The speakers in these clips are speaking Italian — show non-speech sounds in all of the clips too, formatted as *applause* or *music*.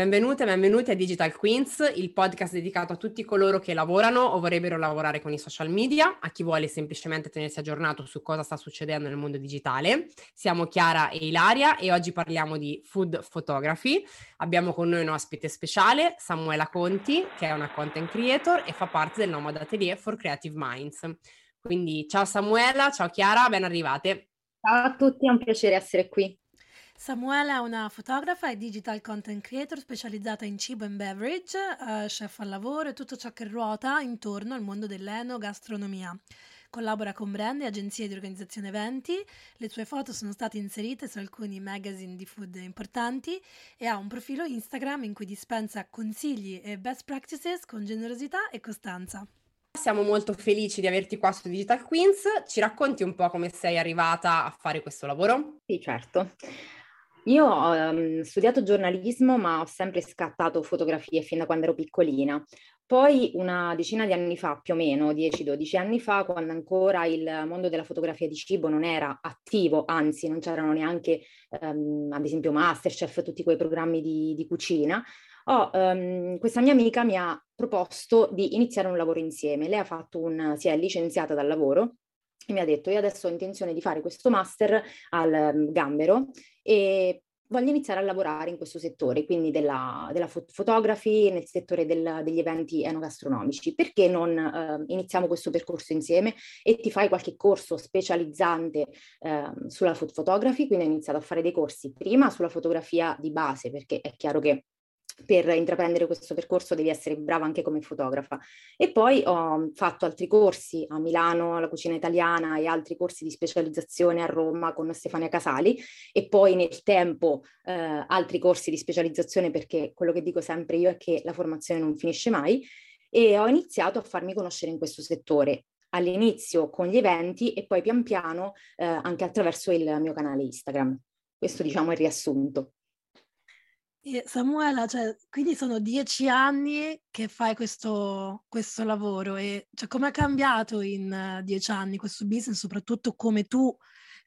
Benvenute e benvenuti a Digital Queens, il podcast dedicato a tutti coloro che lavorano o vorrebbero lavorare con i social media, a chi vuole semplicemente tenersi aggiornato su cosa sta succedendo nel mondo digitale. Siamo Chiara e Ilaria e oggi parliamo di food photography. Abbiamo con noi un ospite speciale, Samuela Conti, che è una content creator e fa parte del Nomad Atelier for Creative Minds. Quindi ciao Samuela, ciao Chiara, ben arrivate. Ciao a tutti, è un piacere essere qui. Samuela è una fotografa e digital content creator specializzata in cibo e beverage, uh, chef al lavoro e tutto ciò che ruota intorno al mondo dell'enogastronomia. Collabora con brand e agenzie di organizzazione eventi, le sue foto sono state inserite su alcuni magazine di food importanti e ha un profilo Instagram in cui dispensa consigli e best practices con generosità e costanza. Siamo molto felici di averti qua su Digital Queens. Ci racconti un po' come sei arrivata a fare questo lavoro? Sì, certo. Io ho um, studiato giornalismo, ma ho sempre scattato fotografie fin da quando ero piccolina. Poi una decina di anni fa, più o meno 10-12 anni fa, quando ancora il mondo della fotografia di cibo non era attivo, anzi non c'erano neanche, um, ad esempio, Masterchef, tutti quei programmi di, di cucina, ho, um, questa mia amica mi ha proposto di iniziare un lavoro insieme. Lei un, si è licenziata dal lavoro e mi ha detto io adesso ho intenzione di fare questo master al um, Gambero e voglio iniziare a lavorare in questo settore, quindi della, della photography, nel settore del, degli eventi enogastronomici. Perché non eh, iniziamo questo percorso insieme e ti fai qualche corso specializzante eh, sulla food photography? Quindi ho iniziato a fare dei corsi prima sulla fotografia di base, perché è chiaro che per intraprendere questo percorso devi essere brava anche come fotografa. E poi ho fatto altri corsi a Milano, alla cucina italiana e altri corsi di specializzazione a Roma con Stefania Casali e poi nel tempo eh, altri corsi di specializzazione perché quello che dico sempre io è che la formazione non finisce mai e ho iniziato a farmi conoscere in questo settore all'inizio con gli eventi e poi pian piano eh, anche attraverso il mio canale Instagram. Questo diciamo è il riassunto. E Samuela, cioè, quindi sono dieci anni che fai questo, questo lavoro e cioè, come è cambiato in uh, dieci anni questo business, soprattutto come tu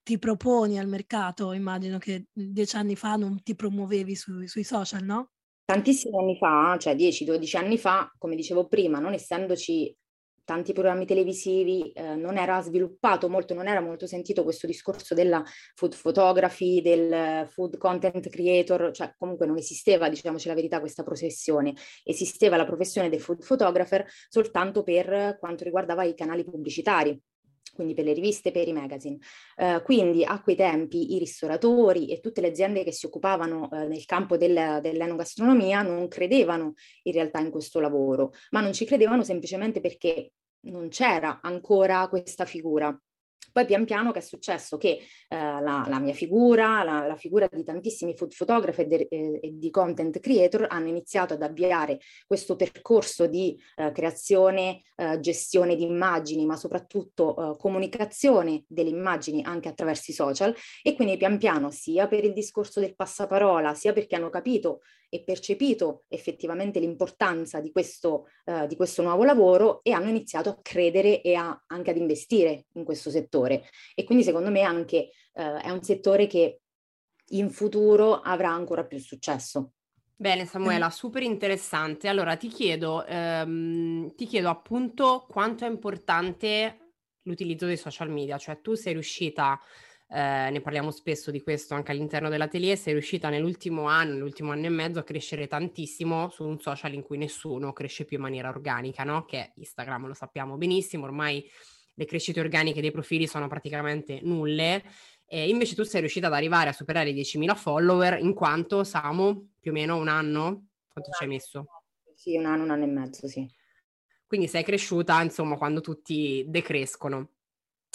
ti proponi al mercato? Immagino che dieci anni fa non ti promuovevi su, sui social, no? Tantissimi anni fa, cioè 10-12 anni fa, come dicevo prima, non essendoci tanti programmi televisivi eh, non era sviluppato molto, non era molto sentito questo discorso della food photography, del food content creator, cioè comunque non esisteva, diciamoci la verità, questa professione. Esisteva la professione del food photographer soltanto per quanto riguardava i canali pubblicitari quindi per le riviste, per i magazine. Uh, quindi a quei tempi i ristoratori e tutte le aziende che si occupavano uh, nel campo del, dell'enogastronomia non credevano in realtà in questo lavoro, ma non ci credevano semplicemente perché non c'era ancora questa figura. Poi pian piano che è successo? Che eh, la, la, mia figura, la, la, figura di tantissimi food photographer e, de, e, di content creator hanno iniziato ad avviare questo percorso di eh, creazione, eh, gestione di immagini, ma soprattutto eh, comunicazione delle immagini anche attraverso i social e quindi pian piano sia per il discorso del passaparola, sia perché hanno capito e percepito effettivamente l'importanza di questo, uh, di questo nuovo lavoro e hanno iniziato a credere e a, anche ad investire in questo settore. E quindi secondo me anche uh, è un settore che in futuro avrà ancora più successo. Bene Samuela, super interessante. Allora ti chiedo, ehm, ti chiedo appunto quanto è importante l'utilizzo dei social media, cioè tu sei riuscita eh, ne parliamo spesso di questo anche all'interno dell'atelier, sei riuscita nell'ultimo anno, nell'ultimo anno e mezzo a crescere tantissimo su un social in cui nessuno cresce più in maniera organica, no? Che è Instagram, lo sappiamo benissimo, ormai le crescite organiche dei profili sono praticamente nulle. E invece tu sei riuscita ad arrivare a superare i 10.000 follower in quanto, Samu, più o meno un anno? Quanto ci hai messo? Sì, un anno, un anno e mezzo, sì. Quindi sei cresciuta, insomma, quando tutti decrescono.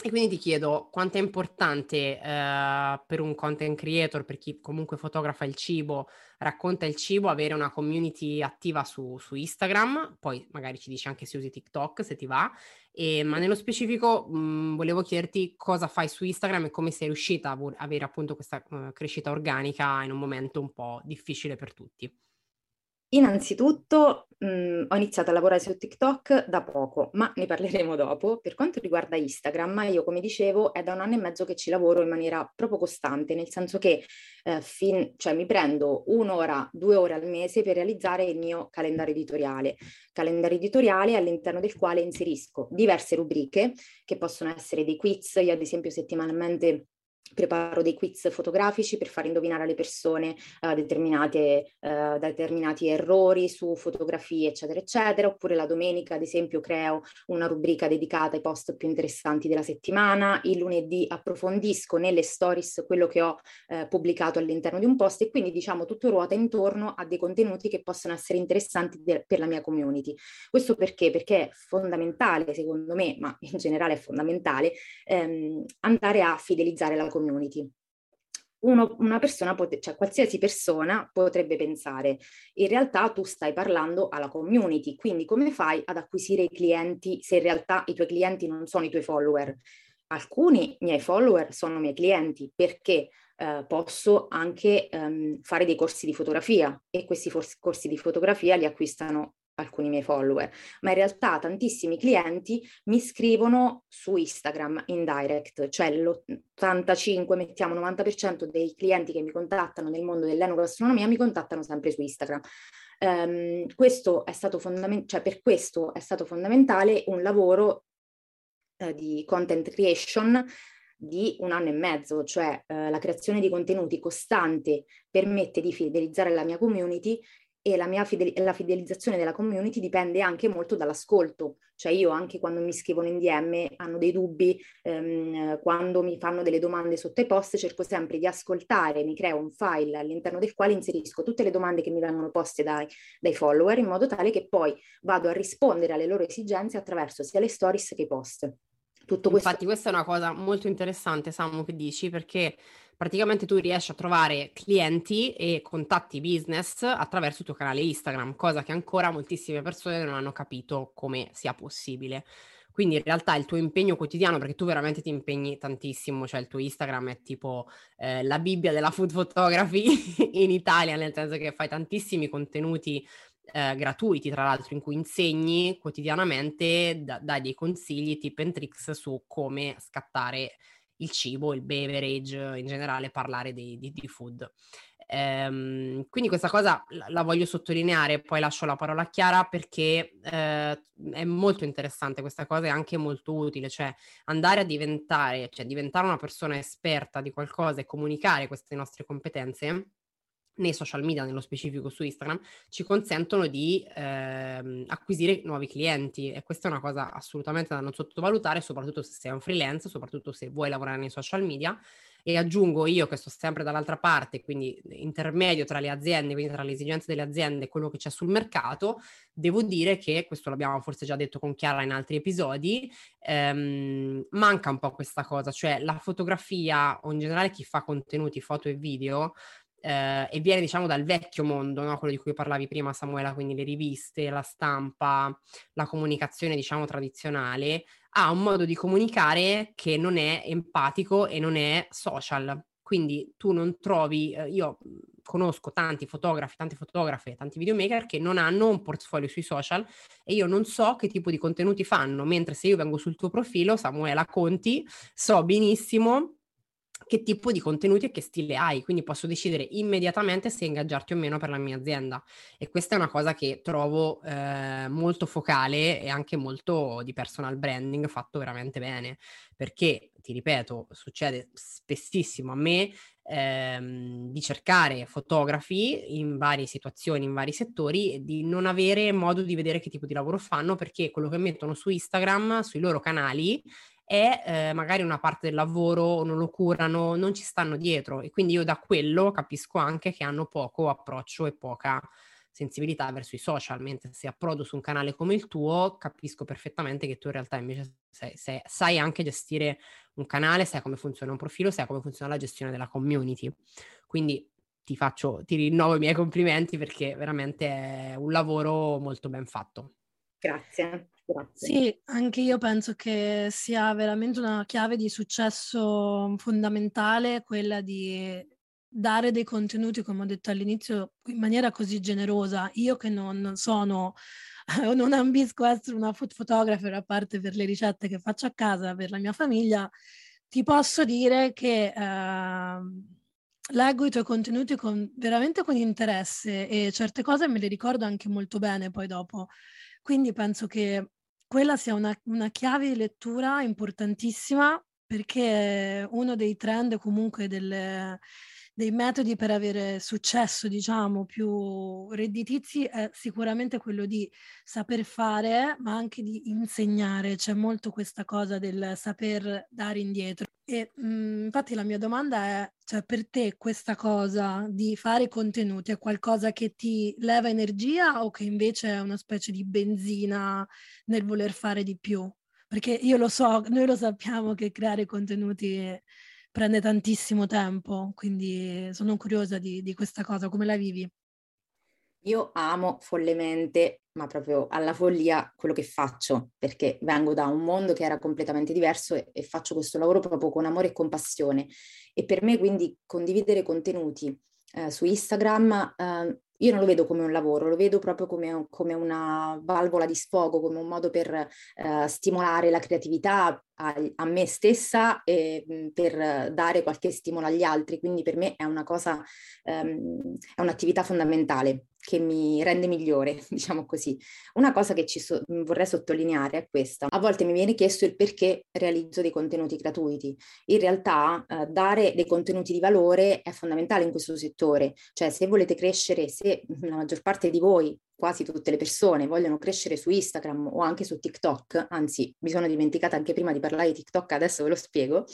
E quindi ti chiedo quanto è importante eh, per un content creator, per chi comunque fotografa il cibo, racconta il cibo, avere una community attiva su, su Instagram, poi magari ci dici anche se usi TikTok, se ti va, e, ma nello specifico mh, volevo chiederti cosa fai su Instagram e come sei riuscita a avere appunto questa uh, crescita organica in un momento un po' difficile per tutti. Innanzitutto mh, mhmm, ho iniziato a lavorare su TikTok da poco, ma ne parleremo dopo. Per quanto riguarda Instagram, io come dicevo è da un anno e mezzo che ci lavoro in maniera proprio costante, nel senso che eh, fin, cioè, mi prendo un'ora, due ore al mese per realizzare il mio calendario editoriale. Calendario editoriale all'interno del quale inserisco diverse rubriche che possono essere dei quiz, io ad esempio settimanalmente preparo dei quiz fotografici per far indovinare alle persone uh, determinate, uh, determinati errori su fotografie, eccetera, eccetera. Oppure la domenica, ad esempio, creo una rubrica dedicata ai post più interessanti della settimana. Il lunedì approfondisco nelle stories quello che ho uh, pubblicato all'interno di un post e quindi diciamo tutto ruota intorno a dei contenuti che possono essere interessanti de- per la mia community. Questo perché? Perché è fondamentale, secondo me, ma in generale è fondamentale, ehm, andare a fidelizzare la community community. Uno, una persona, pot- cioè qualsiasi persona potrebbe pensare, in realtà tu stai parlando alla community, quindi come fai ad acquisire i clienti se in realtà i tuoi clienti non sono i tuoi follower? Alcuni miei follower sono miei clienti perché eh, posso anche ehm, fare dei corsi di fotografia e questi for- corsi di fotografia li acquistano alcuni miei follower, ma in realtà tantissimi clienti mi scrivono su Instagram in direct, cioè l'85, mettiamo 90% dei clienti che mi contattano nel mondo dell'enogastronomia mi contattano sempre su Instagram. Um, questo è stato fondamentale, cioè per questo è stato fondamentale un lavoro uh, di content creation di un anno e mezzo, cioè uh, la creazione di contenuti costante permette di fidelizzare la mia community e la mia fidel- la fidelizzazione della community dipende anche molto dall'ascolto, cioè io anche quando mi scrivono in DM hanno dei dubbi, ehm, quando mi fanno delle domande sotto i post cerco sempre di ascoltare, mi creo un file all'interno del quale inserisco tutte le domande che mi vengono poste dai, dai follower in modo tale che poi vado a rispondere alle loro esigenze attraverso sia le stories che i post. Tutto. Infatti questa è una cosa molto interessante, Samu, che dici, perché praticamente tu riesci a trovare clienti e contatti business attraverso il tuo canale Instagram, cosa che ancora moltissime persone non hanno capito come sia possibile. Quindi in realtà il tuo impegno quotidiano, perché tu veramente ti impegni tantissimo, cioè il tuo Instagram è tipo eh, la Bibbia della food photography *laughs* in Italia, nel senso che fai tantissimi contenuti eh, gratuiti, tra l'altro, in cui insegni quotidianamente, da, dai dei consigli, tip and tricks su come scattare il cibo, il beverage, in generale parlare di, di, di food. Ehm, quindi questa cosa la, voglio sottolineare, poi lascio la parola a Chiara perché eh, è molto interessante questa cosa e anche molto utile, cioè andare a diventare, cioè diventare una persona esperta di qualcosa e comunicare queste nostre competenze nei social media, nello specifico su Instagram, ci consentono di ehm, acquisire nuovi clienti e questa è una cosa assolutamente da non sottovalutare, soprattutto se sei un freelance, soprattutto se vuoi lavorare nei social media. E aggiungo io che sto sempre dall'altra parte, quindi intermedio tra le aziende, quindi tra le esigenze delle aziende e quello che c'è sul mercato, devo dire che, questo l'abbiamo forse già detto con Chiara in altri episodi, ehm, manca un po' questa cosa, cioè la fotografia o in generale chi fa contenuti, foto e video, eh, e viene diciamo dal vecchio mondo, no? quello di cui parlavi prima Samuela, quindi le riviste, la stampa, la comunicazione diciamo tradizionale, ha un modo di comunicare che non è empatico e non è social. Quindi tu non trovi, eh, io conosco tanti fotografi, tante fotografe, tanti videomaker che non hanno un portfolio sui social e io non so che tipo di contenuti fanno, mentre se io vengo sul tuo profilo, Samuela Conti, so benissimo che tipo di contenuti e che stile hai, quindi posso decidere immediatamente se ingaggiarti o meno per la mia azienda. E questa è una cosa che trovo eh, molto focale e anche molto di personal branding fatto veramente bene, perché ti ripeto, succede spessissimo a me ehm, di cercare fotografi in varie situazioni, in vari settori e di non avere modo di vedere che tipo di lavoro fanno perché quello che mettono su Instagram, sui loro canali e eh, magari una parte del lavoro non lo curano, non ci stanno dietro e quindi io da quello capisco anche che hanno poco approccio e poca sensibilità verso i social, mentre se approdo su un canale come il tuo capisco perfettamente che tu in realtà invece sei, sei, sai anche gestire un canale, sai come funziona un profilo, sai come funziona la gestione della community. Quindi ti faccio, ti rinnovo i miei complimenti perché veramente è un lavoro molto ben fatto. Grazie. Grazie. Sì, anche io penso che sia veramente una chiave di successo fondamentale quella di dare dei contenuti, come ho detto all'inizio, in maniera così generosa, io che non sono *laughs* non ambisco essere una food photographer a parte per le ricette che faccio a casa per la mia famiglia, ti posso dire che eh, leggo i tuoi contenuti con, veramente con interesse e certe cose me le ricordo anche molto bene poi dopo. Quindi penso che quella sia una, una chiave di lettura importantissima perché uno dei trend comunque delle, dei metodi per avere successo, diciamo, più redditizi è sicuramente quello di saper fare, ma anche di insegnare. C'è molto questa cosa del saper dare indietro. E mh, mhmm, infatti la mia domanda è, cioè per te questa cosa di fare contenuti è qualcosa che ti leva energia o che invece è una specie di benzina nel voler fare di più? Perché io lo so, noi lo sappiamo che creare contenuti prende tantissimo tempo, quindi sono curiosa di, di questa cosa, come la vivi? Io amo follemente, ma proprio alla follia, quello che faccio, perché vengo da un mondo che era completamente diverso e, e faccio questo lavoro proprio con amore e compassione. E per me quindi condividere contenuti eh, su Instagram eh, io non lo vedo come un lavoro, lo vedo proprio come, come una valvola di sfogo, come un modo per eh, stimolare la creatività a, a me stessa e mh, mm, per dare qualche stimolo agli altri. Quindi per me è una cosa, ehm, è un'attività fondamentale che mi rende migliore, *laughs* diciamo così. Una cosa che so- vorrei sottolineare è questa. A volte mi viene chiesto il perché realizzo dei contenuti gratuiti. In realtà eh, dare dei contenuti di valore è fondamentale in questo settore. Cioè se volete crescere, se la maggior parte di voi quasi tutte le persone vogliono crescere su Instagram o anche su TikTok, anzi mi sono dimenticata anche prima di parlare di TikTok, adesso ve lo spiego,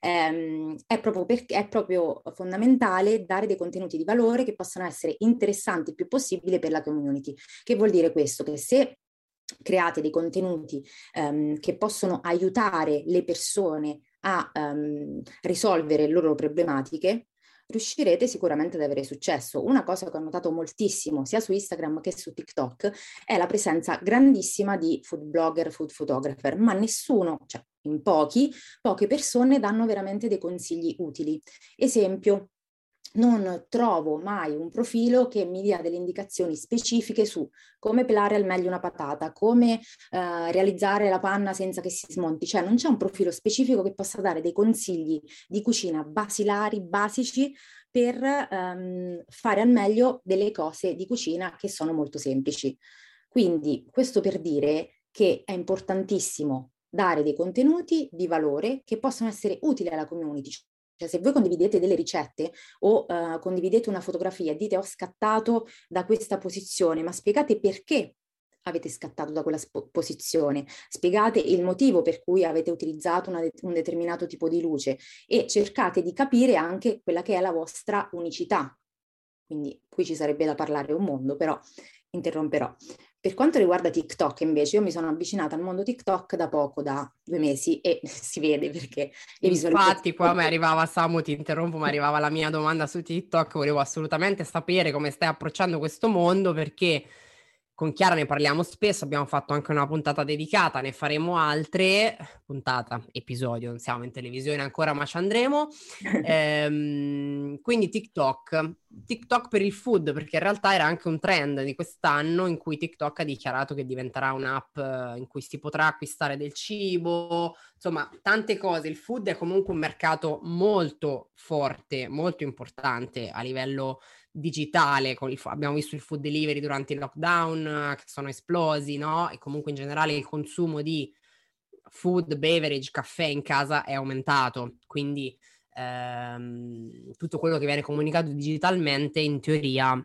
ehm, è, proprio perché, è proprio fondamentale dare dei contenuti di valore che possano essere interessanti il più possibile per la community. Che vuol dire questo? Che se create dei contenuti ehm, che possono aiutare le persone a um, risolvere le loro problematiche, riuscirete sicuramente ad avere successo. Una cosa che ho notato moltissimo sia su Instagram che su TikTok è la presenza grandissima di food blogger, food photographer, ma nessuno, cioè in pochi, poche persone danno veramente dei consigli utili. Esempio, non trovo mai un profilo che mi dia delle indicazioni specifiche su come pelare al meglio una patata, come eh, realizzare la panna senza che si smonti, cioè non c'è un profilo specifico che possa dare dei consigli di cucina basilari, basici per ehm, fare al meglio delle cose di cucina che sono molto semplici. Quindi questo per dire che è importantissimo dare dei contenuti di valore che possono essere utili alla community, cioè, se voi condividete delle ricette o uh, condividete una fotografia e dite ho scattato da questa posizione, ma spiegate perché avete scattato da quella sp- posizione, spiegate il motivo per cui avete utilizzato de- un determinato tipo di luce e cercate di capire anche quella che è la vostra unicità. Quindi qui ci sarebbe da parlare un mondo, però interromperò. Per quanto riguarda TikTok, invece, io mi sono avvicinata al mondo TikTok da poco, da due mesi, e *laughs* si vede perché le visualizzazioni... Infatti, qua mi arrivava, Samu, ti interrompo, ma arrivava la mia domanda su TikTok, volevo assolutamente sapere come stai approcciando questo mondo, perché con Chiara ne parliamo spesso, abbiamo fatto anche una puntata dedicata, ne faremo altre, puntata, episodio, non siamo in televisione ancora ma ci andremo. *laughs* ehm, quindi TikTok, TikTok per il food, perché in realtà era anche un trend di quest'anno in cui TikTok ha dichiarato che diventerà un'app eh, in cui si potrà acquistare del cibo, insomma tante cose. Il food è comunque un mercato molto forte, molto importante a livello digitale, il, abbiamo visto il food delivery durante il lockdown che sono esplosi, no? E comunque in generale il consumo di food, beverage, caffè in casa è aumentato, quindi ehm, tutto quello che viene comunicato digitalmente in teoria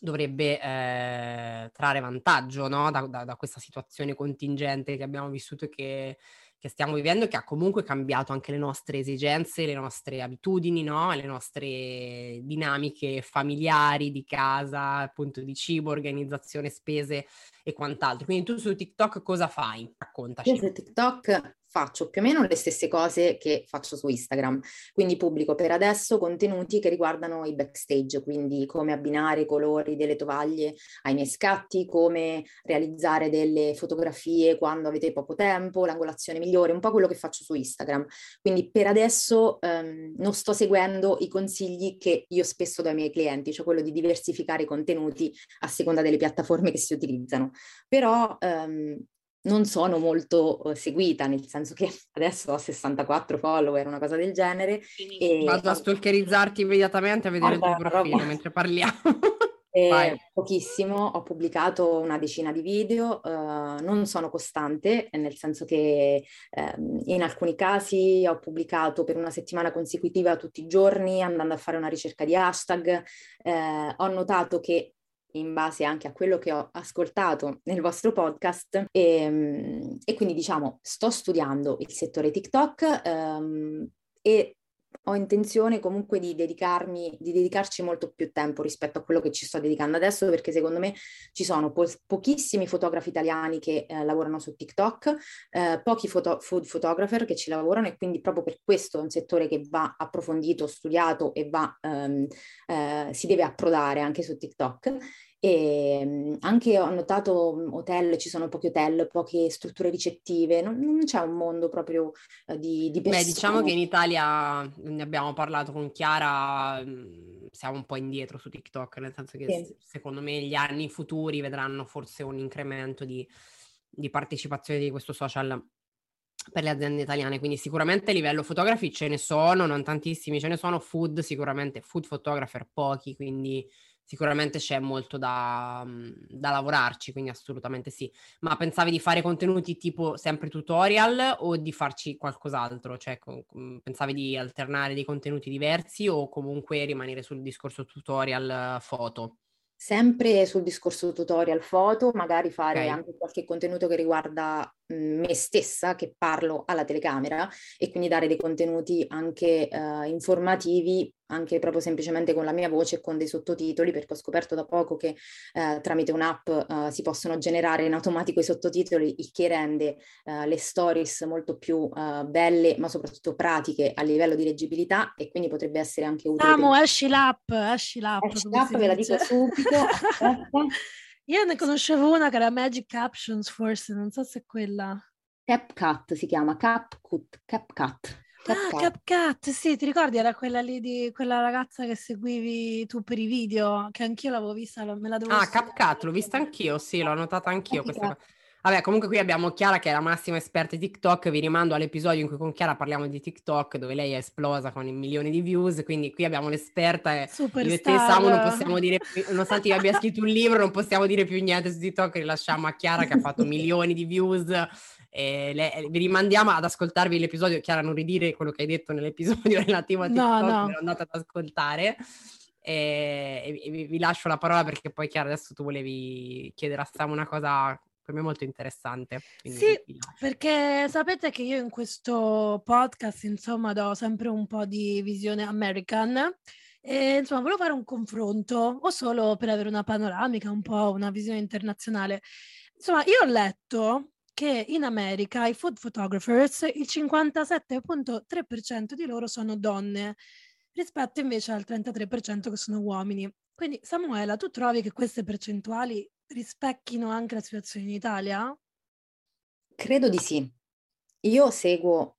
dovrebbe eh, trarre vantaggio no? da, da, da, questa situazione contingente che abbiamo vissuto e che che stiamo vivendo che ha comunque cambiato anche le nostre esigenze, le nostre abitudini, no? le nostre dinamiche familiari, di casa, appunto di cibo, organizzazione, spese e quant'altro. Quindi tu su TikTok cosa fai? Raccontaci. Io su TikTok faccio più o meno le stesse cose che faccio su Instagram. Quindi pubblico per adesso contenuti che riguardano i backstage, quindi come abbinare i colori delle tovaglie ai miei scatti, come realizzare delle fotografie quando avete poco tempo, l'angolazione migliore, un po' quello che faccio su Instagram. Quindi per adesso ehm, non sto seguendo i consigli che io spesso do ai miei clienti, cioè quello di diversificare i contenuti a seconda delle piattaforme che si utilizzano. Però ehm, non sono molto uh, seguita, nel senso che *laughs* adesso ho 64 follower, una cosa del genere. E... Vado a stalkerizzarti immediatamente a vedere Guarda, il tuo profilo roba. *laughs* mentre parliamo. *laughs* pochissimo, ho pubblicato una decina di video, uh, non sono costante, nel senso che uh, in alcuni casi ho pubblicato per una settimana consecutiva tutti i giorni, andando a fare una ricerca di hashtag. Uh, ho notato che in base anche a quello che ho ascoltato nel vostro podcast. E, ehm, e quindi diciamo sto studiando il settore TikTok um, e ho intenzione comunque di dedicarmi, di dedicarci molto più tempo rispetto a quello che ci sto dedicando adesso, perché secondo me ci sono po- pochissimi fotografi italiani che eh, lavorano su TikTok, eh, pochi foto- food photographer che ci lavorano e quindi proprio per questo è un settore che va approfondito, studiato e va, ehm, eh, si deve approdare anche su TikTok. E ehm, anche ho notato mm, hotel, ci sono pochi hotel, poche strutture ricettive, non, non c'è un mondo proprio uh, di, di persone. Beh, diciamo che in Italia, ne abbiamo parlato con Chiara, mm, siamo un po' indietro su TikTok, nel senso che sì. secondo me gli anni futuri vedranno forse un incremento di, di partecipazione di questo social per le aziende italiane, quindi sicuramente a livello fotografi ce ne sono, non tantissimi, ce ne sono food, sicuramente food photographer pochi, quindi sicuramente c'è molto da, mhmm, da, lavorarci, quindi assolutamente sì. Ma pensavi di fare contenuti tipo sempre tutorial o di farci qualcos'altro? Cioè, com- pensavi di alternare dei contenuti diversi o comunque rimanere sul discorso tutorial foto? Sempre sul discorso tutorial foto, magari fare okay. anche qualche contenuto che riguarda mhmm, me stessa, che parlo alla telecamera e quindi dare dei contenuti anche uh, informativi anche proprio semplicemente con la mia voce e con dei sottotitoli, perché ho scoperto da poco che eh, tramite un'app eh, si possono generare in automatico i sottotitoli, il che rende eh, le stories molto più eh, belle, ma soprattutto pratiche a livello di leggibilità e quindi potrebbe essere anche utile. Amo, esci l'app, esci l'app. Esci l'app, ve la dico subito. *laughs* Io ne conoscevo una che era Magic Captions, forse, non so se è quella. CapCut si chiama, CapCut, CapCut. Ah, CapCut, sì, ti ricordi? Era quella lì di quella ragazza che seguivi tu per i video, che anch'io l'avevo vista, me la dovevo Ah, CapCut, l'ho vista anch'io, sì, l'ho notata anch'io questa Vabbè, comunque qui abbiamo Chiara che è la massima esperta di TikTok, vi rimando all'episodio in cui con Chiara parliamo di TikTok, dove lei è esplosa con i milioni di views, quindi qui abbiamo l'esperta e io e te Samu non possiamo dire, nonostante io abbia scritto un libro, non possiamo dire più niente su TikTok, rilasciamo a Chiara che ha fatto *laughs* milioni di views. Le, vi rimandiamo ad ascoltarvi l'episodio, Chiara, non ridire quello che hai detto nell'episodio *laughs* relativo a TikTok, no, no. andate ad ascoltare. E, e vi, vi, lascio la parola perché poi Chiara adesso tu volevi chiedere a Sam una cosa per me molto interessante. Sì, perché sapete che io in questo podcast insomma do sempre un po' di visione American e insomma volevo fare un confronto o solo per avere una panoramica, un po' una visione internazionale. Insomma, io ho letto che in America i food photographers, il 57.3% di loro sono donne, rispetto invece al 33% che sono uomini. Quindi Samuela, tu trovi che queste percentuali rispecchino anche la situazione in Italia? Credo di sì. Io seguo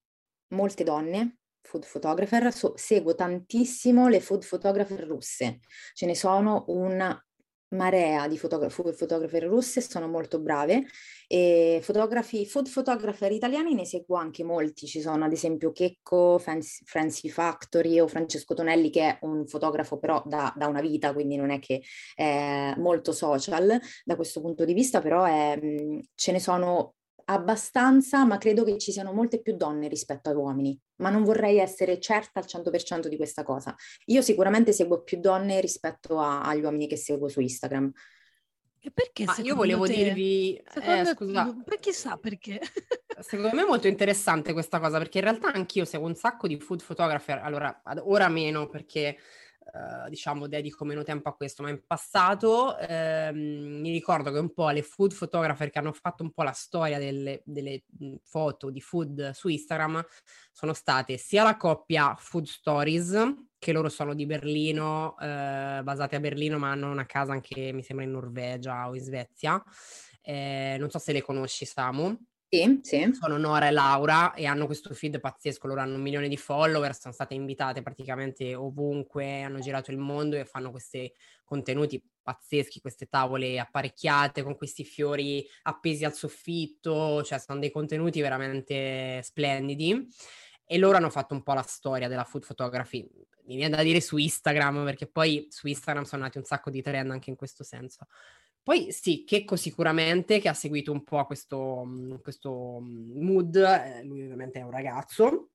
molte donne food photographer, so, seguo tantissimo le food photographer russe. Ce ne sono una marea di fotografe, fotografe russe, sono molto brave. E fotografi, food photographer italiani ne seguo anche molti, ci sono ad esempio Checco, Fancy Factory o Francesco Tonelli che è un fotografo però da, da, una vita, quindi non è che è molto social da questo punto di vista, però è, ce ne sono abbastanza, ma credo che ci siano molte più donne rispetto ai uomini, ma non vorrei essere certa al 100% di questa cosa. Io sicuramente seguo più donne rispetto a, agli uomini che seguo su Instagram. E perché? Ma io volevo te, dirvi, eh, scusa, per chissà perché. *laughs* secondo me è molto interessante questa cosa perché in realtà anch'io seguo un sacco di food photographer. Allora, ora meno perché eh, diciamo, dedico meno tempo a questo, ma in passato ehm, mi ricordo che un po' le food photographer che hanno fatto un po' la storia delle, delle foto di food su Instagram sono state sia la coppia Food Stories, che loro sono di Berlino, eh, basate a Berlino, ma hanno una casa anche, mi sembra, in Norvegia o in Svezia. Eh, non so se le conosci, Samu. Sì, sì. Sono Nora e Laura e hanno questo feed pazzesco, loro hanno un milione di follower, sono state invitate praticamente ovunque, hanno girato il mondo e fanno questi contenuti pazzeschi, queste tavole apparecchiate con questi fiori appesi al soffitto, cioè sono dei contenuti veramente splendidi. E loro hanno fatto un po' la storia della food photography, mi viene da dire su Instagram, perché poi su Instagram sono nati un sacco di trend anche in questo senso. Poi sì, Checco sicuramente, che ha seguito un po' questo, mhmm, questo mhmm, mood, eh, lui ovviamente è un ragazzo,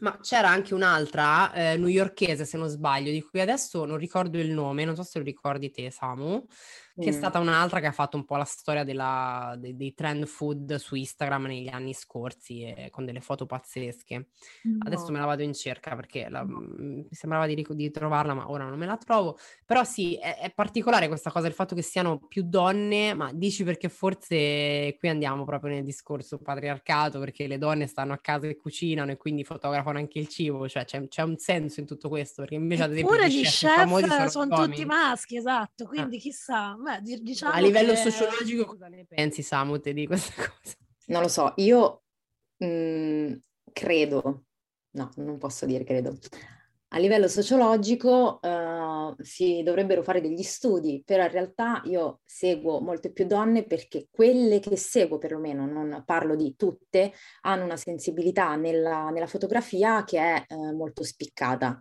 ma c'era anche un'altra eh, newyorkese, se non sbaglio, di cui adesso non ricordo il nome, non so se lo ricordi te, Samu, che è stata un'altra che ha fatto un po' la storia della, dei, dei, trend food su Instagram negli anni scorsi eh, con delle foto pazzesche. No. Adesso me la vado in cerca perché la, no. Mm, mi sembrava di, di, trovarla, ma ora non me la trovo. Però sì, è, è, particolare questa cosa, il fatto che siano più donne, ma dici perché forse qui andiamo proprio nel discorso patriarcato, perché le donne stanno a casa e cucinano e quindi fotografano anche il cibo, cioè c'è, c'è un senso in tutto questo, perché invece ad esempio... Pure gli chef, chef sono, sono tutti maschi, esatto, quindi ah. chissà Beh, diciamo a livello che... sociologico cosa ne pensi Samu te di questa *laughs* cosa? Non lo so, io mh, mm, credo, no, non posso dire credo. A livello sociologico uh, si dovrebbero fare degli studi, però in realtà io seguo molte più donne perché quelle che seguo, perlomeno non parlo di tutte, hanno una sensibilità nella, nella fotografia che è uh, molto spiccata.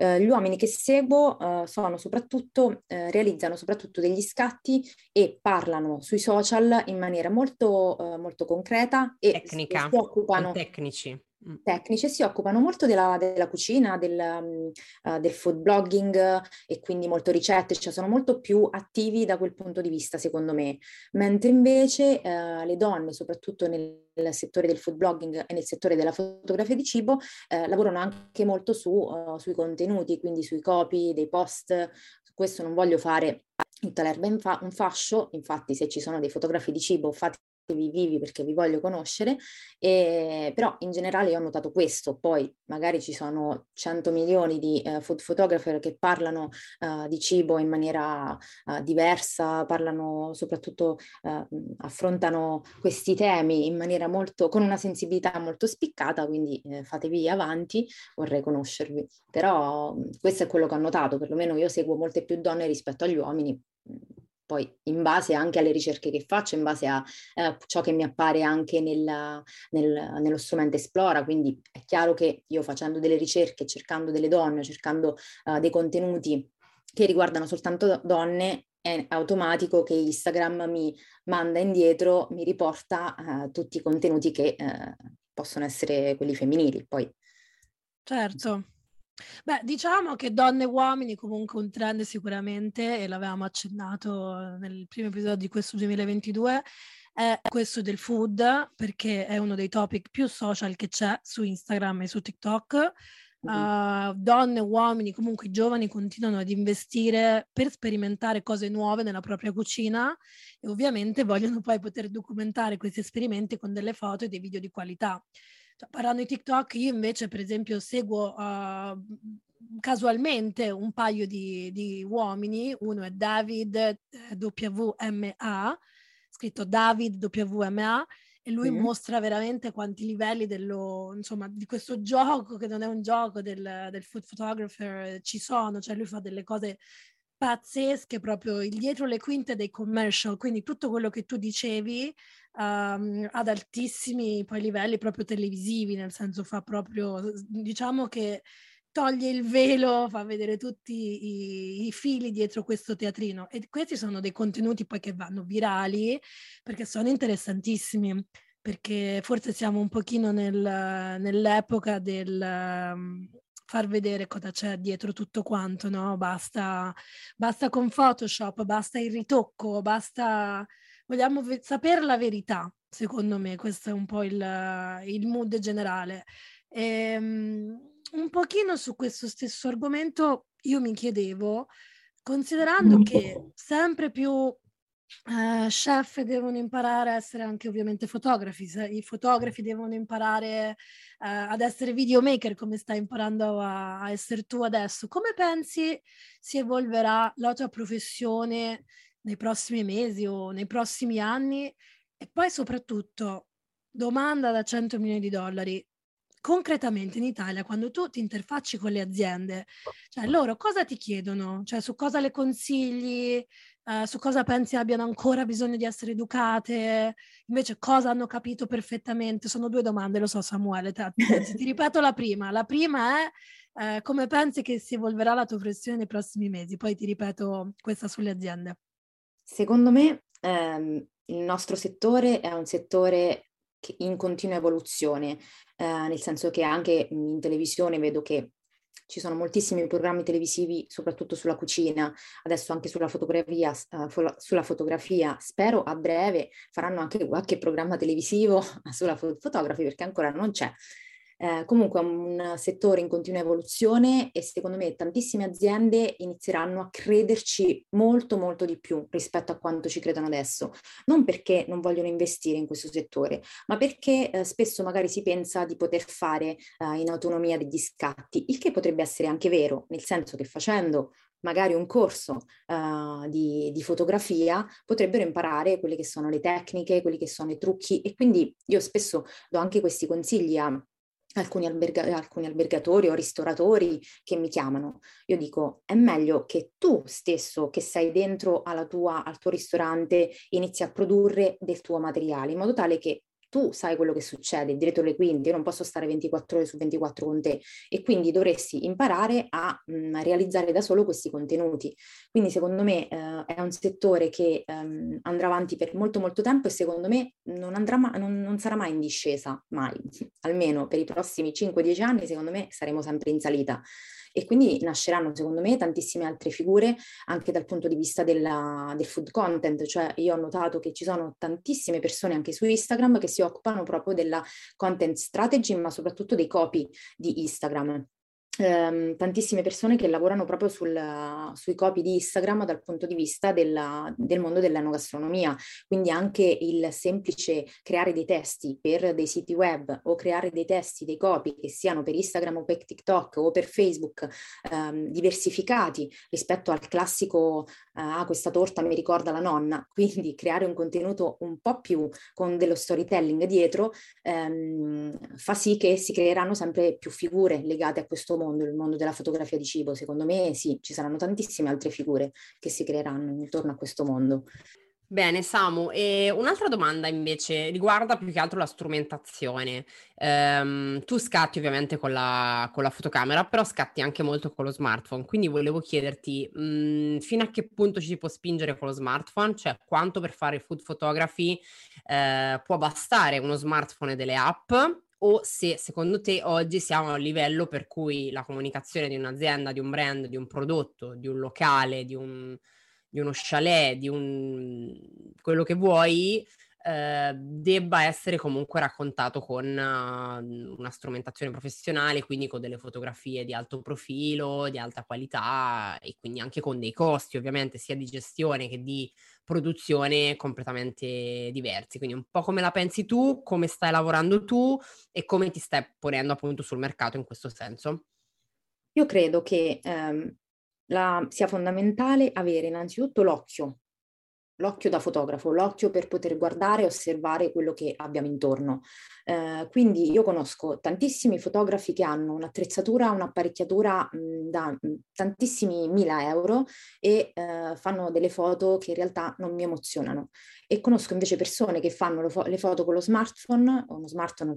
Uh, gli uomini che seguo sono soprattutto, realizzano soprattutto degli scatti e parlano sui social in maniera molto, molto concreta e Tecnica, si occupano... tecnici tecnici si occupano molto della, della cucina, del, uh, del, food blogging e quindi molto ricette, cioè sono molto più attivi da quel punto di vista secondo me, mentre invece uh, le donne, soprattutto nel, settore del food blogging e nel settore della fotografia di cibo, uh, lavorano anche molto su, sui contenuti, quindi sui copy, dei post, questo non voglio fare tutta l'erba in fa- un fascio, infatti se ci sono dei fotografi di cibo fate vivi perché vi voglio conoscere, e, però in generale io ho notato questo, poi magari ci sono 100 milioni di uh, food photographer che parlano uh, di cibo in maniera uh, diversa, parlano soprattutto, affrontano questi temi in maniera molto, con una sensibilità molto spiccata, quindi fatevi avanti, vorrei conoscervi. Però questo è quello che ho notato, perlomeno io seguo molte più donne rispetto agli uomini poi in base anche alle ricerche che faccio, in base a eh, ciò che mi appare anche nel, nel, nello strumento Esplora, quindi è chiaro che io facendo delle ricerche, cercando delle donne, cercando uh, dei contenuti che riguardano soltanto donne, è automatico che Instagram mi manda indietro, mi riporta uh, tutti i contenuti che uh, possono essere quelli femminili. Poi. Certo. Beh, diciamo che donne e uomini comunque un trend sicuramente, e l'avevamo accennato nel primo episodio di questo 2022, è questo del food, perché è uno dei topic più social che c'è su Instagram e su TikTok. Uh, donne uomini, comunque i giovani, continuano ad investire per sperimentare cose nuove nella propria cucina e ovviamente vogliono poi poter documentare questi esperimenti con delle foto e dei video di qualità. Cioè, parlando di TikTok, io invece, per esempio, seguo uh, casualmente un paio di, di, uomini. Uno è David eh, WMA, scritto David WMA, e lui mm. mostra veramente quanti livelli dello, insomma, di questo gioco, che non è un gioco del, del food photographer, ci sono. Cioè, lui fa delle cose pazzesche proprio dietro le quinte dei commercial, quindi tutto quello che tu dicevi um, ad altissimi poi livelli proprio televisivi, nel senso fa proprio, diciamo che toglie il velo, fa vedere tutti i, i, fili dietro questo teatrino. E questi sono dei contenuti poi che vanno virali perché sono interessantissimi perché forse siamo un pochino nel, nell'epoca del um, far vedere cosa c'è dietro tutto quanto, no? Basta, basta con Photoshop, basta il ritocco, basta vogliamo ve- sapere la verità, secondo me, questo è un po' il, il mood generale. E, um, un pochino su questo stesso argomento io mi chiedevo, considerando che sempre più Uh, chef devono imparare a essere anche ovviamente fotografi, i fotografi devono imparare uh, ad essere videomaker come stai imparando a, a, essere tu adesso. Come pensi si evolverà la tua professione nei prossimi mesi o nei prossimi anni? E poi soprattutto, domanda da 100 milioni di dollari, concretamente in Italia, quando tu ti interfacci con le aziende, cioè loro cosa ti chiedono? Cioè su cosa le consigli? Uh, su cosa pensi abbiano ancora bisogno di essere educate? Invece cosa hanno capito perfettamente? Sono due domande, lo so Samuele, te, ti, ripeto la prima. La prima è uh, come pensi che si evolverà la tua professione nei prossimi mesi? Poi ti ripeto questa sulle aziende. Secondo me ehm, il nostro settore è un settore in continua evoluzione, eh, nel senso che anche in televisione vedo che ci sono moltissimi programmi televisivi, soprattutto sulla cucina, adesso anche sulla fotografia, fo- sulla fotografia. Spero a breve faranno anche qualche programma televisivo *laughs* sulla fo- fotografi perché ancora non c'è. Eh, comunque è un settore in continua evoluzione e secondo me tantissime aziende inizieranno a crederci molto molto di più rispetto a quanto ci credono adesso. Non perché non vogliono investire in questo settore, ma perché eh, spesso magari si pensa di poter fare eh, in autonomia degli scatti, il che potrebbe essere anche vero, nel senso che facendo magari un corso uh, di, di, fotografia, potrebbero imparare quelle che sono le tecniche, quelli che sono i trucchi e quindi io spesso do anche questi consigli a alcuni, alberga- alcuni albergatori o ristoratori che mi chiamano. Io dico, è meglio che tu stesso, che sei dentro tua, al tuo ristorante, inizi a produrre del tuo materiale, in modo tale che tu sai quello che succede dietro le quinte, io non posso stare 24 ore su 24 con te. E quindi dovresti imparare a mh, mm, realizzare da solo questi contenuti. Quindi secondo me eh, è un settore che ehm, andrà avanti per molto molto tempo e secondo me non, andrà ma- non, non sarà mai in discesa, mai, almeno per i prossimi 5-10 anni secondo me saremo sempre in salita e quindi nasceranno secondo me tantissime altre figure anche dal punto di vista della, del food content, cioè io ho notato che ci sono tantissime persone anche su Instagram che si occupano proprio della content strategy ma soprattutto dei copy di Instagram ehm, tantissime persone che lavorano proprio sul, sui copy di Instagram dal punto di vista della, del mondo dell'enogastronomia, quindi anche il semplice creare dei testi per dei siti web o creare dei testi, dei copy che siano per Instagram o per TikTok o per Facebook ehm, diversificati rispetto al classico ah questa torta mi ricorda la nonna, *laughs* quindi creare un contenuto un po' più con dello storytelling dietro ehm, fa sì che si creeranno sempre più figure legate a questo mondo, il mondo della fotografia di cibo. Secondo me sì, ci saranno tantissime altre figure che si creeranno intorno a questo mondo. Bene, Samu, e un'altra domanda invece riguarda più che altro la strumentazione. Ehm, tu scatti ovviamente con la, con la, fotocamera, però scatti anche molto con lo smartphone, quindi volevo chiederti mh, mm, fino a che punto ci si può spingere con lo smartphone, cioè quanto per fare food photography eh, può bastare uno smartphone e delle app o se secondo te oggi siamo a un livello per cui la comunicazione di un'azienda, di un brand, di un prodotto, di un locale, di un di uno chalet, di un quello che vuoi, eh, debba essere comunque raccontato con uh, una strumentazione professionale, quindi con delle fotografie di alto profilo, di alta qualità e quindi anche con dei costi ovviamente sia di gestione che di produzione completamente diversi. Quindi un po' come la pensi tu, come stai lavorando tu e come ti stai ponendo appunto sul mercato in questo senso. Io credo che ehm, la, sia fondamentale avere innanzitutto l'occhio, l'occhio da fotografo, l'occhio per poter guardare e osservare quello che abbiamo intorno. Eh, quindi io conosco tantissimi fotografi che hanno un'attrezzatura, un'apparecchiatura mh, da mh, tantissimi mila euro e eh, fanno delle foto che in realtà non mi emozionano. E conosco invece persone che fanno fo- le foto con lo smartphone, uno smartphone,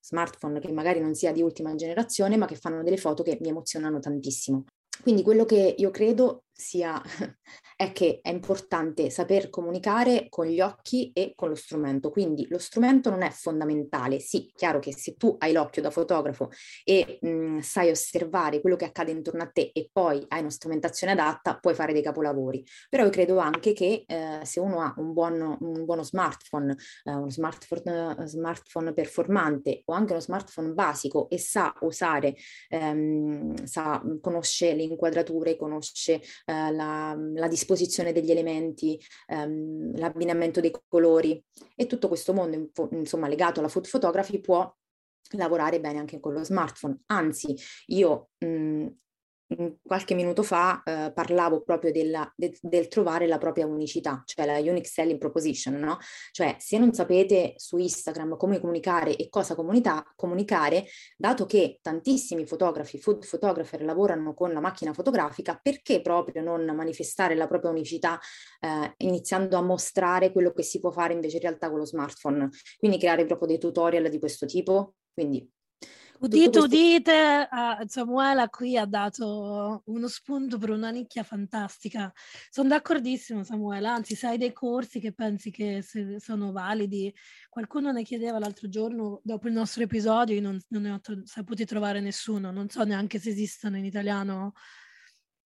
smartphone che magari non sia di ultima generazione, ma che fanno delle foto che mi emozionano tantissimo. Quindi quello che io credo sia, *laughs* è che è importante saper comunicare con gli occhi e con lo strumento. Quindi lo strumento non è fondamentale. Sì, chiaro che se tu hai l'occhio da fotografo e mh, mm, sai osservare quello che accade intorno a te e poi hai una strumentazione adatta, puoi fare dei capolavori. Però io credo anche che eh, se uno ha un, buon, un buono smartphone, eh, uno smartphone, smartphone performante o anche uno smartphone basico e sa usare, ehm, sa, conosce le inquadrature, conosce eh, la, la, disposizione degli elementi, ehm, l'abbinamento dei colori e tutto questo mondo insomma legato alla food photography può lavorare bene anche con lo smartphone. Anzi, io mh, qualche minuto fa eh, parlavo proprio della, de, del trovare la propria unicità, cioè la unique selling proposition, no? Cioè se non sapete su Instagram come comunicare e cosa comunicare, dato che tantissimi fotografi, food photographer lavorano con la macchina fotografica, perché proprio non manifestare la propria unicità eh, iniziando a mostrare quello che si può fare invece in realtà con lo smartphone? Quindi creare proprio dei tutorial di questo tipo. Quindi Udite, udite, uh, Samuela qui ha dato uno spunto per una nicchia fantastica. Sono d'accordissimo Samuela, anzi sai dei corsi che pensi che sono validi. Qualcuno ne chiedeva l'altro giorno, dopo il nostro episodio, io non, non ne ho tro- saputi trovare nessuno, non so neanche se esistono in italiano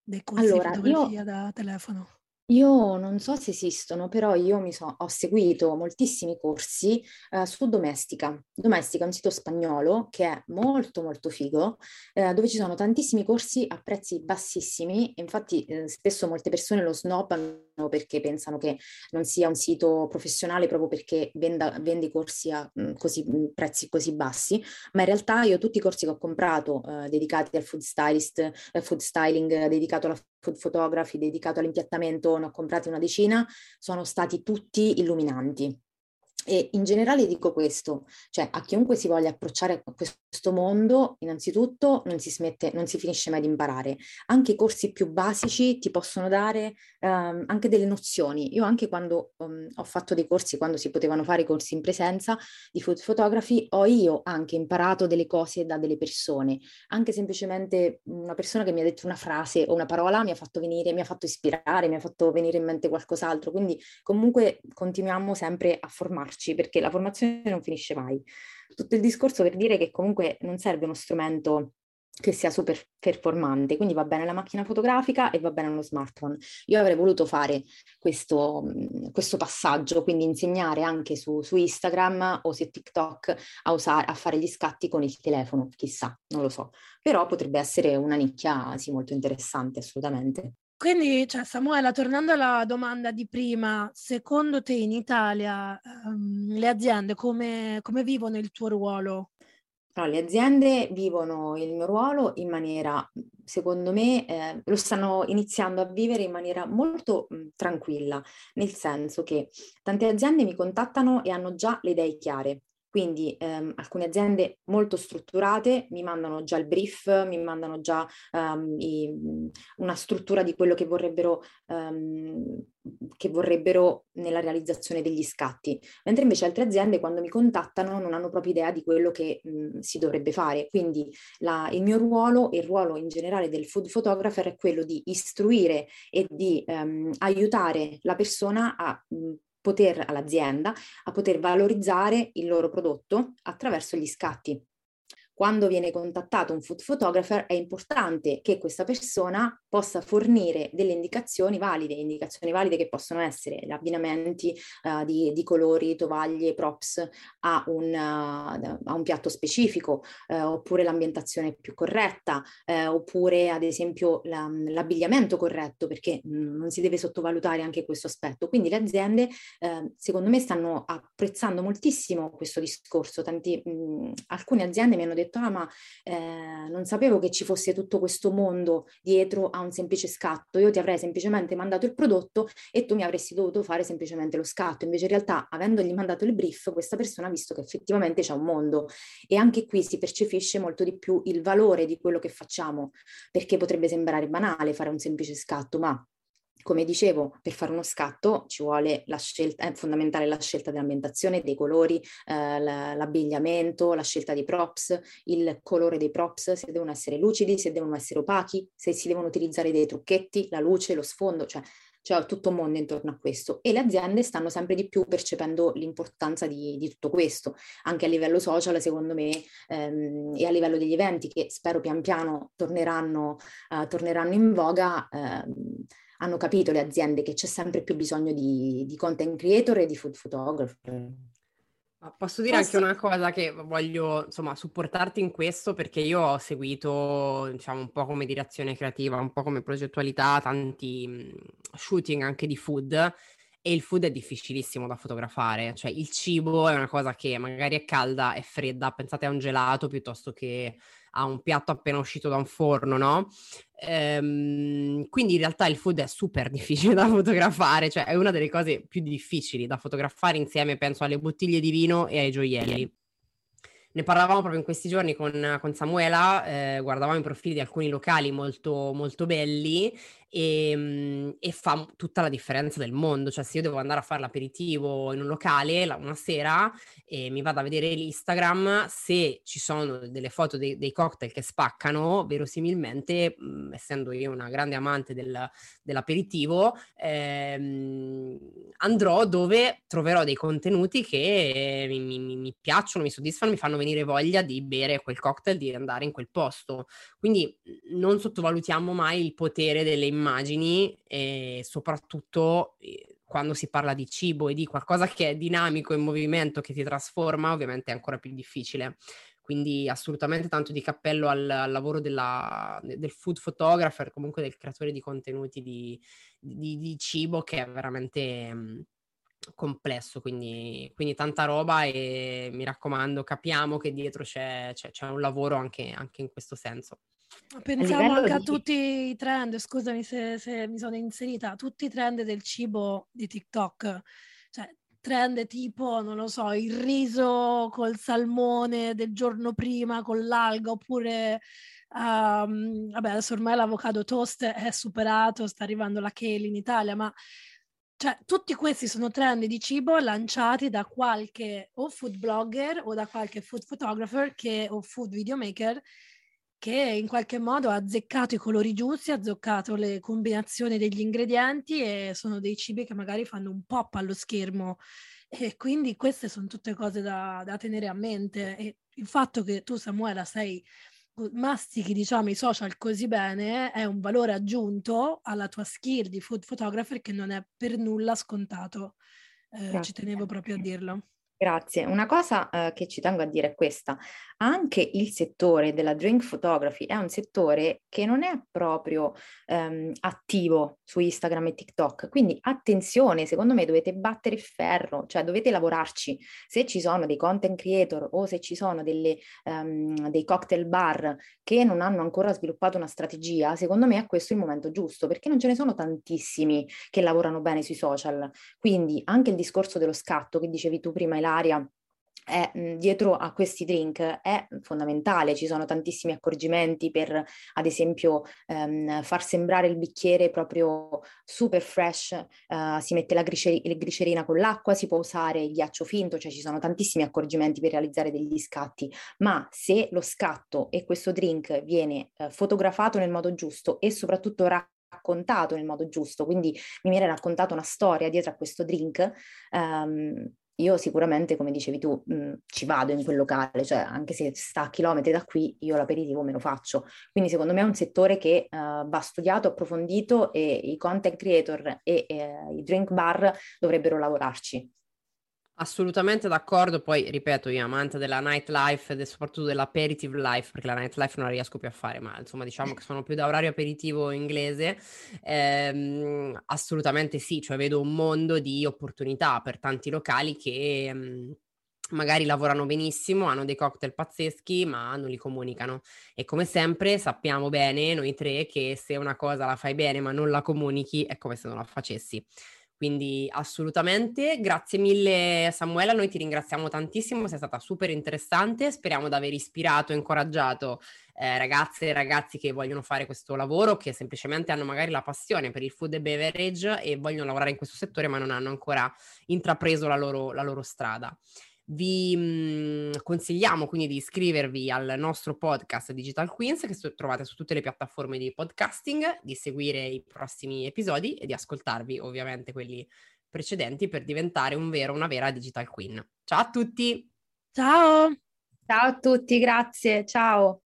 dei corsi allora, di fotografia io... da telefono. Io non so se esistono, però io mi so, ho seguito moltissimi corsi eh, su Domestica. Domestica è un sito spagnolo che è molto molto figo, eh, dove ci sono tantissimi corsi a prezzi bassissimi. Infatti eh, spesso molte persone lo snobbano perché pensano che non sia un sito professionale proprio perché vende corsi a così, prezzi così bassi, ma in realtà io tutti i corsi che ho comprato eh, dedicati al food stylist, eh, food styling, dedicato alla food photography dedicato all'impiattamento, ne ho comprati una decina, sono stati tutti illuminanti. E in generale dico questo, cioè a chiunque si voglia approcciare a questo mondo, innanzitutto non si smette, non si finisce mai di imparare. Anche i corsi più basici ti possono dare um, anche delle nozioni. Io anche quando um, ho fatto dei corsi, quando si potevano fare i corsi in presenza di food photography, ho io anche imparato delle cose da delle persone. Anche semplicemente una persona che mi ha detto una frase o una parola mi ha fatto venire, mi ha fatto ispirare, mi ha fatto venire in mente qualcos'altro. Quindi comunque continuiamo sempre a formarci perché la formazione non finisce mai. Tutto il discorso per dire che comunque non serve uno strumento che sia super performante, quindi va bene la macchina fotografica e va bene uno smartphone. Io avrei voluto fare questo, questo passaggio, quindi insegnare anche su, su Instagram o su TikTok a, usare, a fare gli scatti con il telefono, chissà, non lo so, però potrebbe essere una nicchia sì, molto interessante assolutamente. Quindi, cioè, Samuela, tornando alla domanda di prima, secondo te in Italia um, le aziende come, come, vivono il tuo ruolo? No, le aziende vivono il mio ruolo in maniera, secondo me, eh, lo stanno iniziando a vivere in maniera molto mh, tranquilla, nel senso che tante aziende mi contattano e hanno già le idee chiare. Quindi ehm, alcune aziende molto strutturate mi mandano già il brief, mi mandano già um, i, una struttura di quello che vorrebbero, um, che vorrebbero nella realizzazione degli scatti, mentre invece altre aziende quando mi contattano non hanno proprio idea di quello che mh, si dovrebbe fare. Quindi la, il mio ruolo e il ruolo in generale del food photographer è quello di istruire e di um, aiutare la persona a mh, poter, all'azienda a poter valorizzare il loro prodotto attraverso gli scatti quando viene contattato un food photographer è importante che questa persona possa fornire delle indicazioni valide, indicazioni valide che possono essere abbinamenti uh, di, di, colori, tovaglie, props a un, uh, a un piatto specifico, uh, oppure l'ambientazione più corretta, oppure ad esempio la, l'abbigliamento corretto, perché mh, non si deve sottovalutare anche questo aspetto. Quindi le aziende, secondo me, stanno apprezzando moltissimo questo discorso. Tanti, mh, alcune aziende mi hanno detto detto, ah ma eh, non sapevo che ci fosse tutto questo mondo dietro a un semplice scatto, io ti avrei semplicemente mandato il prodotto e tu mi avresti dovuto fare semplicemente lo scatto, invece in realtà avendogli mandato il brief questa persona ha visto che effettivamente c'è un mondo. E anche qui si percepisce molto di più il valore di quello che facciamo, perché potrebbe sembrare banale fare un semplice scatto, ma come dicevo, per fare uno scatto ci vuole la scelta, è fondamentale la scelta dell'ambientazione, dei colori, eh, l'abbigliamento, la scelta dei props, il colore dei props, se devono essere lucidi, se devono essere opachi, se si devono utilizzare dei trucchetti, la luce, lo sfondo, cioè c'è tutto un mondo intorno a questo e le aziende stanno sempre di più percependo l'importanza di, di tutto questo, anche a livello social secondo me ehm, e a livello degli eventi che spero pian piano torneranno, uh, torneranno in voga. Ehm, hanno capito le aziende che c'è sempre più bisogno di, di content creator e di food photographer. Posso dire Posso... anche una cosa che voglio, insomma, supportarti in questo perché io ho seguito, diciamo, un po' come direzione creativa, un po' come progettualità, tanti shooting anche di food e il food è difficilissimo da fotografare, cioè il cibo è una cosa che magari è calda, è fredda, pensate a un gelato piuttosto che a un piatto appena uscito da un forno, no? Ehm, quindi in realtà il food è super difficile *laughs* da fotografare, cioè è una delle cose più difficili da fotografare insieme, penso, alle bottiglie di vino e ai gioielli. Ne parlavamo proprio in questi giorni con, con Samuela, eh, guardavamo i profili di alcuni locali molto, molto belli e, ehm, e, fa tutta la differenza del mondo. Cioè, se io devo andare a fare l'aperitivo in un locale la, una sera e mi vado a vedere l'Instagram, se ci sono delle foto dei, dei cocktail che spaccano, verosimilmente, mh, mhmm, essendo io una grande amante del, dell'aperitivo, ehm, andrò dove troverò dei contenuti che mi, mi, mi piacciono, mi soddisfano, mi fanno venire voglia di bere quel cocktail, di andare in quel posto. Quindi non sottovalutiamo mai il potere delle immagini e soprattutto quando si parla di cibo e di qualcosa che è dinamico in movimento, che ti trasforma, ovviamente è ancora più difficile. Quindi assolutamente tanto di cappello al, al lavoro della, del food photographer, comunque del creatore di contenuti di, di, di cibo che è veramente mh, mm, complesso, quindi, quindi, tanta roba e mi raccomando, capiamo che dietro c'è, c'è, c'è un lavoro anche, anche in questo senso. Pensiamo a anche a tutti i trend, scusami se, se, mi sono inserita, tutti i trend del cibo di TikTok, cioè trend tipo, non lo so, il riso col salmone del giorno prima con l'alga, oppure, um, vabbè, adesso ormai l'avocado toast è superato, sta arrivando la kale in Italia, ma cioè, tutti questi sono trend di cibo lanciati da qualche o food blogger o da qualche food photographer che, o food videomaker che in qualche modo ha azzeccato i colori giusti, ha azzeccato le combinazioni degli ingredienti e sono dei cibi che magari fanno un pop allo schermo. E quindi queste sono tutte cose da, da tenere a mente. E il fatto che tu, Samuela, sei mastichi diciamo i social così bene è un valore aggiunto alla tua skill di food photographer che non è per nulla scontato. Eh, ci tenevo proprio a dirlo. Grazie. Una cosa eh, che ci tengo a dire è questa. Anche il settore della drink photography è un settore che non è proprio ehm, attivo su Instagram e TikTok. Quindi attenzione, secondo me dovete battere il ferro, cioè dovete lavorarci. Se ci sono dei content creator o se ci sono delle, um, dei cocktail bar che non hanno ancora sviluppato una strategia, secondo me è questo il momento giusto, perché non ce ne sono tantissimi che lavorano bene sui social. Quindi anche il discorso dello scatto che dicevi tu prima, dell'aria è, dietro a questi drink è fondamentale, ci sono tantissimi accorgimenti per ad esempio ehm, far sembrare il bicchiere proprio super fresh, eh, si mette la glicer- glicerina con l'acqua, si può usare il ghiaccio finto, cioè ci sono tantissimi accorgimenti per realizzare degli scatti, ma se lo scatto e questo drink viene eh, fotografato nel modo giusto e soprattutto raccontato nel modo giusto, quindi mi viene raccontata una storia dietro a questo drink, um, io sicuramente, come dicevi tu, mh, mhmm, ci vado in quel locale, cioè anche se sta a chilometri da qui, io l'aperitivo me lo faccio. Quindi secondo me è un settore che uh, va studiato, approfondito e i content creator e eh, i drink bar dovrebbero lavorarci. Assolutamente d'accordo, poi ripeto, io amante della nightlife e soprattutto dell'aperitive life, perché la nightlife non la riesco più a fare, ma insomma diciamo che sono più da orario aperitivo inglese, ehm, assolutamente sì, cioè vedo un mondo di opportunità per tanti locali che ehm, magari lavorano benissimo, hanno dei cocktail pazzeschi, ma non li comunicano. E come sempre sappiamo bene noi tre che se una cosa la fai bene ma non la comunichi è come se non la facessi. Quindi assolutamente, grazie mille Samuela, noi ti ringraziamo tantissimo, sei stata super interessante, speriamo di aver ispirato e incoraggiato eh, ragazze e ragazzi che vogliono fare questo lavoro, che semplicemente hanno magari la passione per il food e beverage e vogliono lavorare in questo settore ma non hanno ancora intrapreso la loro, la loro strada. Vi mh, mhmm, consigliamo quindi di iscrivervi al nostro podcast Digital Queens che so- trovate su tutte le piattaforme di podcasting, di seguire i prossimi episodi e di ascoltarvi ovviamente quelli precedenti per diventare un vero, una vera Digital Queen. Ciao a tutti! Ciao! Ciao a tutti, grazie, ciao!